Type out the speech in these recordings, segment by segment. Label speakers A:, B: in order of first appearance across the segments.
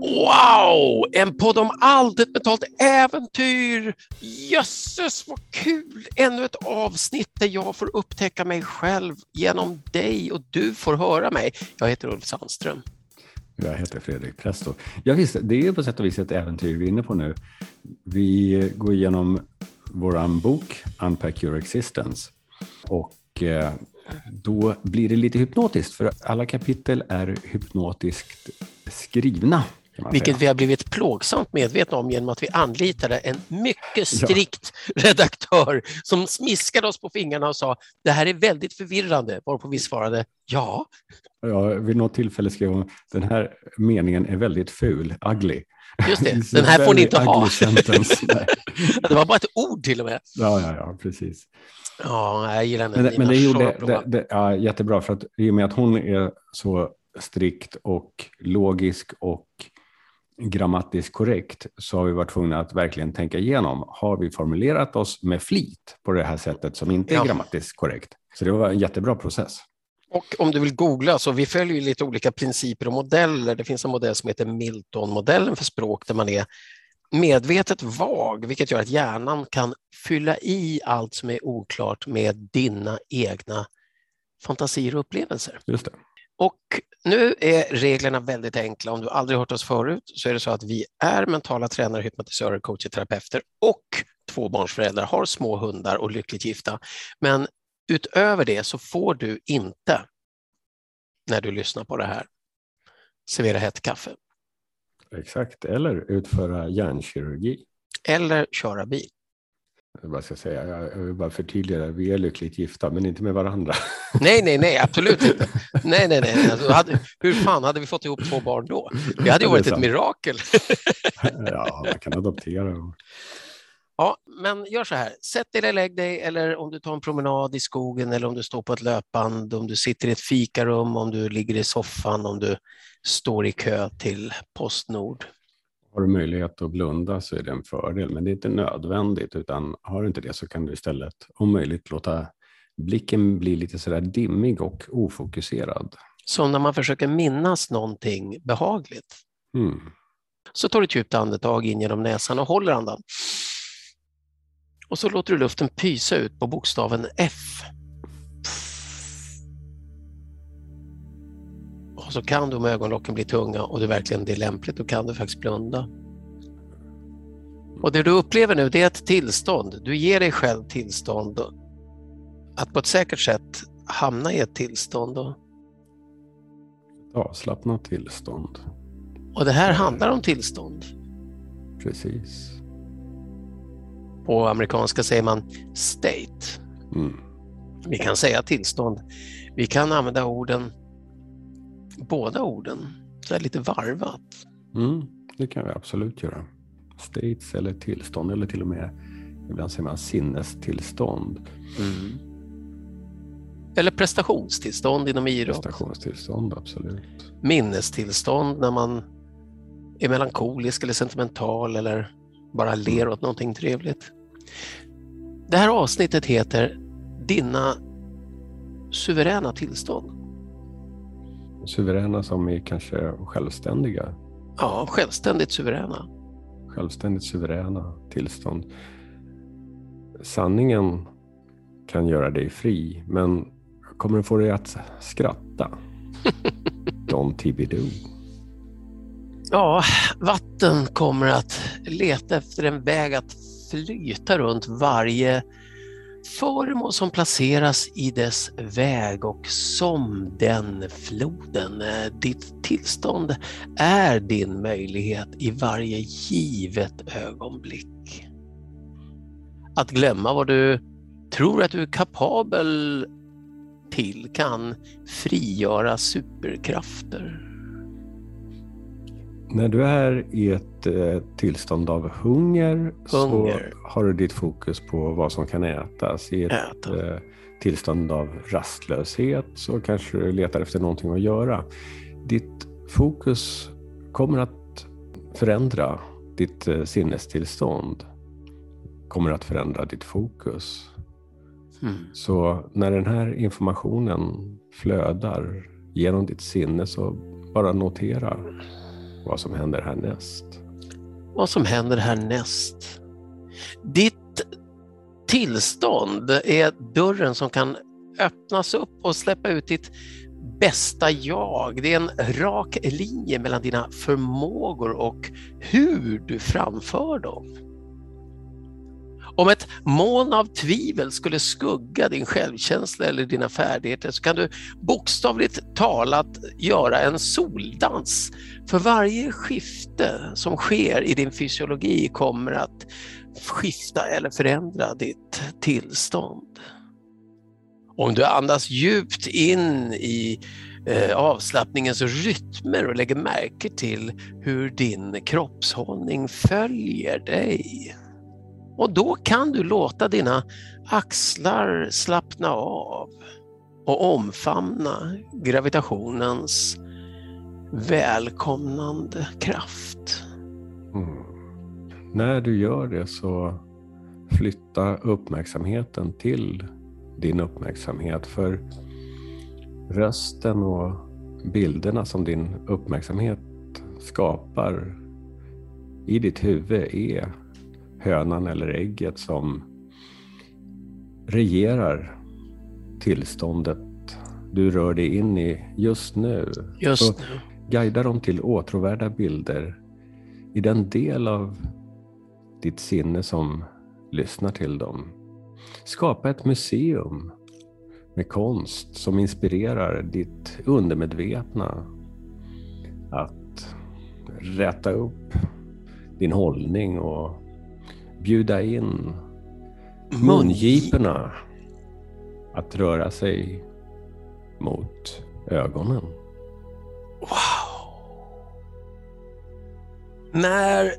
A: Wow! En podd om allt, ett betalt äventyr! Jösses vad kul! Ännu ett avsnitt där jag får upptäcka mig själv genom dig och du får höra mig. Jag heter Ulf Sandström.
B: Jag heter Fredrik Presto. Ja, visst, det är på sätt och vis ett äventyr vi är inne på nu. Vi går igenom vår bok Unpack Your Existence och eh, då blir det lite hypnotiskt för alla kapitel är hypnotiskt skrivna.
A: Vilket vi har blivit plågsamt medvetna om genom att vi anlitade en mycket strikt ja. redaktör som smiskade oss på fingrarna och sa det här är väldigt förvirrande, varpå vi svarade ja.
B: Ja, vid något tillfälle skrev hon den här meningen är väldigt ful, ugly.
A: Just det, den här får ni inte ha. det var bara ett ord till och med.
B: Ja, ja, ja precis.
A: Ja, jag gillar den.
B: Men, men det gjorde det, det, ja, jättebra, för att i och med att hon är så strikt och logisk och grammatiskt korrekt så har vi varit tvungna att verkligen tänka igenom. Har vi formulerat oss med flit på det här sättet som inte är ja. grammatiskt korrekt? Så det var en jättebra process.
A: Och om du vill googla, så vi följer lite olika principer och modeller. Det finns en modell som heter Milton-modellen för språk där man är medvetet vag, vilket gör att hjärnan kan fylla i allt som är oklart med dina egna fantasier och upplevelser.
B: Just det.
A: Och nu är reglerna väldigt enkla. Om du aldrig hört oss förut så är det så att vi är mentala tränare, hypnotisörer, coacher, terapeuter och tvåbarnsföräldrar, har små hundar och lyckligt gifta. Men utöver det så får du inte, när du lyssnar på det här, servera hett kaffe.
B: Exakt, eller utföra hjärnkirurgi.
A: Eller köra bil.
B: Jag, bara ska säga, jag vill bara förtydliga, vi är lyckligt gifta, men inte med varandra.
A: Nej, nej, nej, absolut inte. Nej, nej, nej. Alltså, hade, hur fan hade vi fått ihop två barn då? Det hade ju varit ett mirakel.
B: Ja, man kan adoptera.
A: Ja, men gör så här. Sätt dig eller lägg dig, eller om du tar en promenad i skogen, eller om du står på ett löpband, om du sitter i ett fikarum, om du ligger i soffan, om du står i kö till Postnord.
B: Har du möjlighet att blunda så är det en fördel, men det är inte nödvändigt, utan har du inte det så kan du istället om möjligt låta blicken bli lite sådär dimmig och ofokuserad.
A: Som när man försöker minnas någonting behagligt.
B: Mm.
A: Så tar du ett djupt andetag in genom näsan och håller andan. Och så låter du luften pysa ut på bokstaven F. Och så kan du om ögonlocken blir tunga och det verkligen det är lämpligt, då kan du faktiskt blunda. Och det du upplever nu det är ett tillstånd. Du ger dig själv tillstånd att på ett säkert sätt hamna i ett tillstånd. Och...
B: Avslappnat tillstånd.
A: Och det här handlar om tillstånd.
B: Precis.
A: På amerikanska säger man state.
B: Mm.
A: Vi kan säga tillstånd. Vi kan använda orden båda orden, så är lite varvat.
B: Mm, det kan vi absolut göra. States eller tillstånd eller till och med ibland säger man sinnestillstånd.
A: Mm. Eller prestationstillstånd inom idrott.
B: Prestationstillstånd, absolut.
A: Minnestillstånd när man är melankolisk eller sentimental eller bara ler åt någonting trevligt. Det här avsnittet heter Dina suveräna tillstånd.
B: Suveräna som är kanske självständiga?
A: Ja, självständigt suveräna.
B: Självständigt suveräna tillstånd. Sanningen kan göra dig fri, men kommer den få dig att skratta? Don Tibidoo.
A: Ja, vatten kommer att leta efter en väg att flyta runt varje föremål som placeras i dess väg och som den floden. Eh, ditt tillstånd är din möjlighet i varje givet ögonblick. Att glömma vad du tror att du är kapabel till kan frigöra superkrafter.
B: När du är i ett eh, tillstånd av hunger, hunger, så har du ditt fokus på vad som kan ätas. I ett Äta. eh, tillstånd av rastlöshet så kanske du letar efter någonting att göra. Ditt fokus kommer att förändra ditt eh, sinnestillstånd. Kommer att förändra ditt fokus. Mm. Så när den här informationen flödar genom ditt sinne så bara notera vad som händer härnäst.
A: Vad som händer härnäst. Ditt tillstånd är dörren som kan öppnas upp och släppa ut ditt bästa jag. Det är en rak linje mellan dina förmågor och hur du framför dem. Om ett moln av tvivel skulle skugga din självkänsla eller dina färdigheter så kan du bokstavligt talat göra en soldans. För varje skifte som sker i din fysiologi kommer att skifta eller förändra ditt tillstånd. Om du andas djupt in i eh, avslappningens rytmer och lägger märke till hur din kroppshållning följer dig. Och då kan du låta dina axlar slappna av och omfamna gravitationens välkomnande kraft. Mm.
B: När du gör det så flytta uppmärksamheten till din uppmärksamhet. För rösten och bilderna som din uppmärksamhet skapar i ditt huvud är hönan eller ägget som regerar tillståndet du rör dig in i just nu.
A: Just Så nu.
B: Guida dem till åtråvärda bilder i den del av ditt sinne som lyssnar till dem. Skapa ett museum med konst som inspirerar ditt undermedvetna att rätta upp din hållning och bjuda in mungiporna att röra sig mot ögonen.
A: Wow! När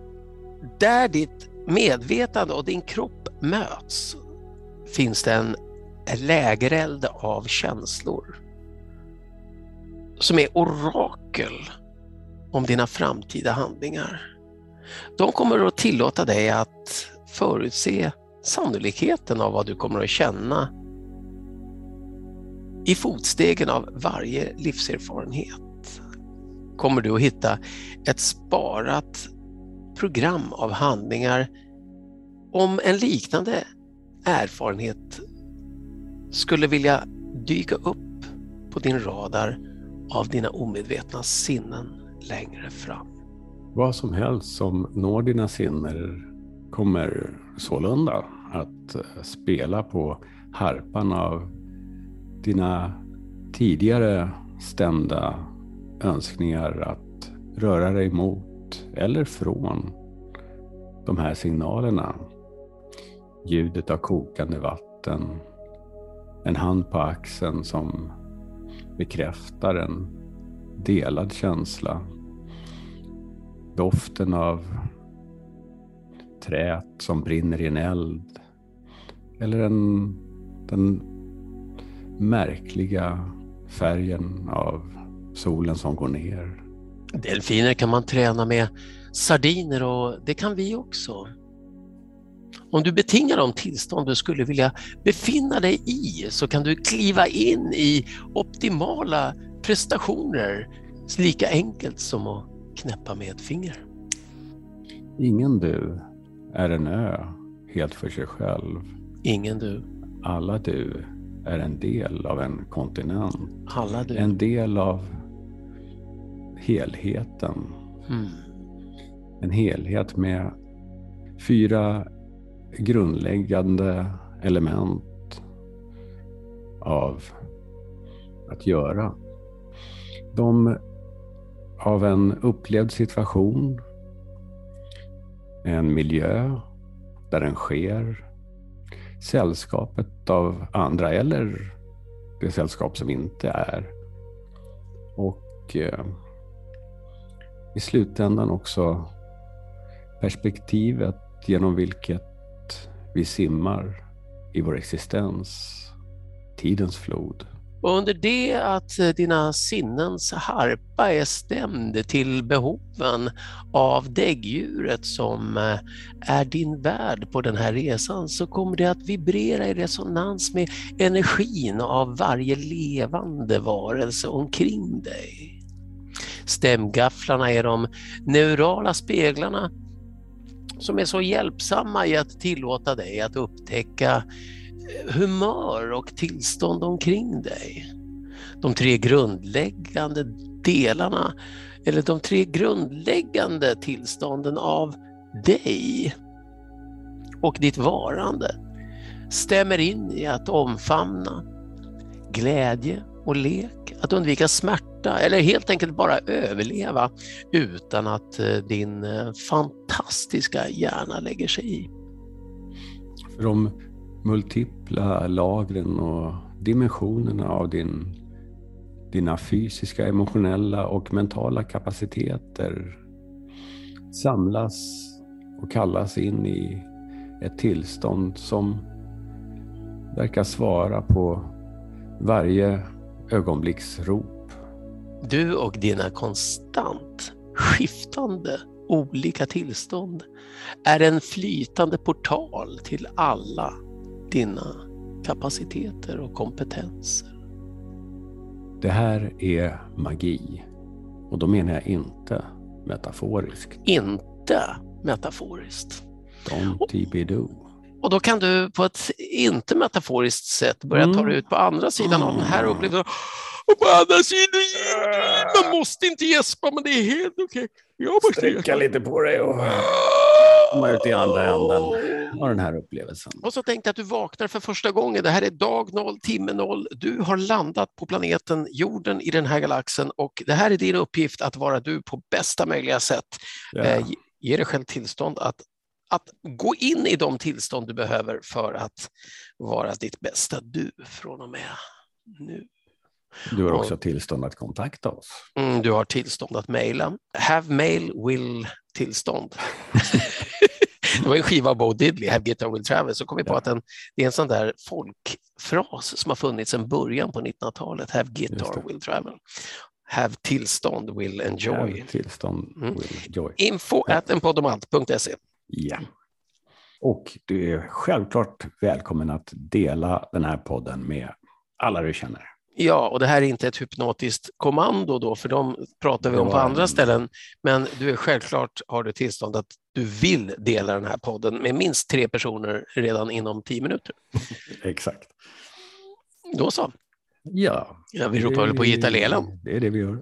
A: där ditt medvetande och din kropp möts finns det en lägereld av känslor som är orakel om dina framtida handlingar. De kommer att tillåta dig att förutse sannolikheten av vad du kommer att känna i fotstegen av varje livserfarenhet kommer du att hitta ett sparat program av handlingar om en liknande erfarenhet skulle vilja dyka upp på din radar av dina omedvetna sinnen längre fram.
B: Vad som helst som når dina sinnen kommer sålunda att eh, spela på harpan av dina tidigare stämda önskningar att röra dig mot eller från de här signalerna. Ljudet av kokande vatten, en hand på axeln som bekräftar en delad känsla. Doften av träet som brinner i en eld. Eller en, den märkliga färgen av solen som går ner.
A: Delfiner kan man träna med sardiner och det kan vi också. Om du betingar de tillstånd du skulle vilja befinna dig i så kan du kliva in i optimala prestationer lika enkelt som att knäppa med ett finger.
B: Ingen du är en ö helt för sig själv.
A: Ingen du.
B: Alla du är en del av en kontinent.
A: Alla du.
B: En del av helheten. Mm. En helhet med fyra grundläggande element av att göra. De av en upplevd situation, en miljö där den sker, sällskapet av andra eller det sällskap som inte är. Och eh, i slutändan också perspektivet genom vilket vi simmar i vår existens, tidens flod.
A: Och under det att eh, dina sinnens harpa är stämd till behoven av däggdjuret som eh, är din värd på den här resan så kommer det att vibrera i resonans med energin av varje levande varelse omkring dig. Stämgafflarna är de neurala speglarna som är så hjälpsamma i att tillåta dig att upptäcka humör och tillstånd omkring dig. De tre grundläggande delarna, eller de tre grundläggande tillstånden av dig och ditt varande stämmer in i att omfamna glädje och lek, att undvika smärta eller helt enkelt bara överleva utan att eh, din eh, fantastiska hjärna lägger sig i.
B: För om multipla lagren och dimensionerna av din, dina fysiska, emotionella och mentala kapaciteter samlas och kallas in i ett tillstånd som verkar svara på varje ögonblicksrop.
A: Du och dina konstant skiftande olika tillstånd är en flytande portal till alla dina kapaciteter och kompetenser.
B: Det här är magi. Och då menar jag inte metaforiskt.
A: Inte metaforiskt.
B: Don't do.
A: Och då kan du på ett inte metaforiskt sätt börja mm. ta dig ut på andra sidan av den här mm. upplevelsen. Och på andra sidan, man måste inte gäspa men det är helt okej.
B: Okay. Sträcka lite på dig och komma ut i andra änden av den här upplevelsen.
A: Och så tänkte jag att du vaknar för första gången. Det här är dag noll, timme noll. Du har landat på planeten jorden i den här galaxen och det här är din uppgift att vara du på bästa möjliga sätt. Ja. Eh, ge dig själv tillstånd att, att gå in i de tillstånd du behöver för att vara ditt bästa du från och med nu.
B: Du har också och, tillstånd att kontakta oss.
A: Mm, du har tillstånd att mejla. Have mail will tillstånd. det var en skiva av Bo Diddley, Have Guitar Will Travel, så kom vi på ja. att den, det är en sån där folkfras som har funnits sedan början på 1900-talet, Have Guitar Will Travel. Have tillstånd will enjoy. Have
B: tillstånd mm. will enjoy.
A: Info ja. at enpodomallt.se.
B: Ja. Och du är självklart välkommen att dela den här podden med alla du känner.
A: Ja, och det här är inte ett hypnotiskt kommando då, för de pratar vi om på andra ställen. Men du är självklart har du tillstånd att du vill dela den här podden med minst tre personer redan inom tio minuter.
B: Exakt.
A: Då så.
B: Ja.
A: ja vi ropar väl på Gitta Leland.
B: Det är det vi gör.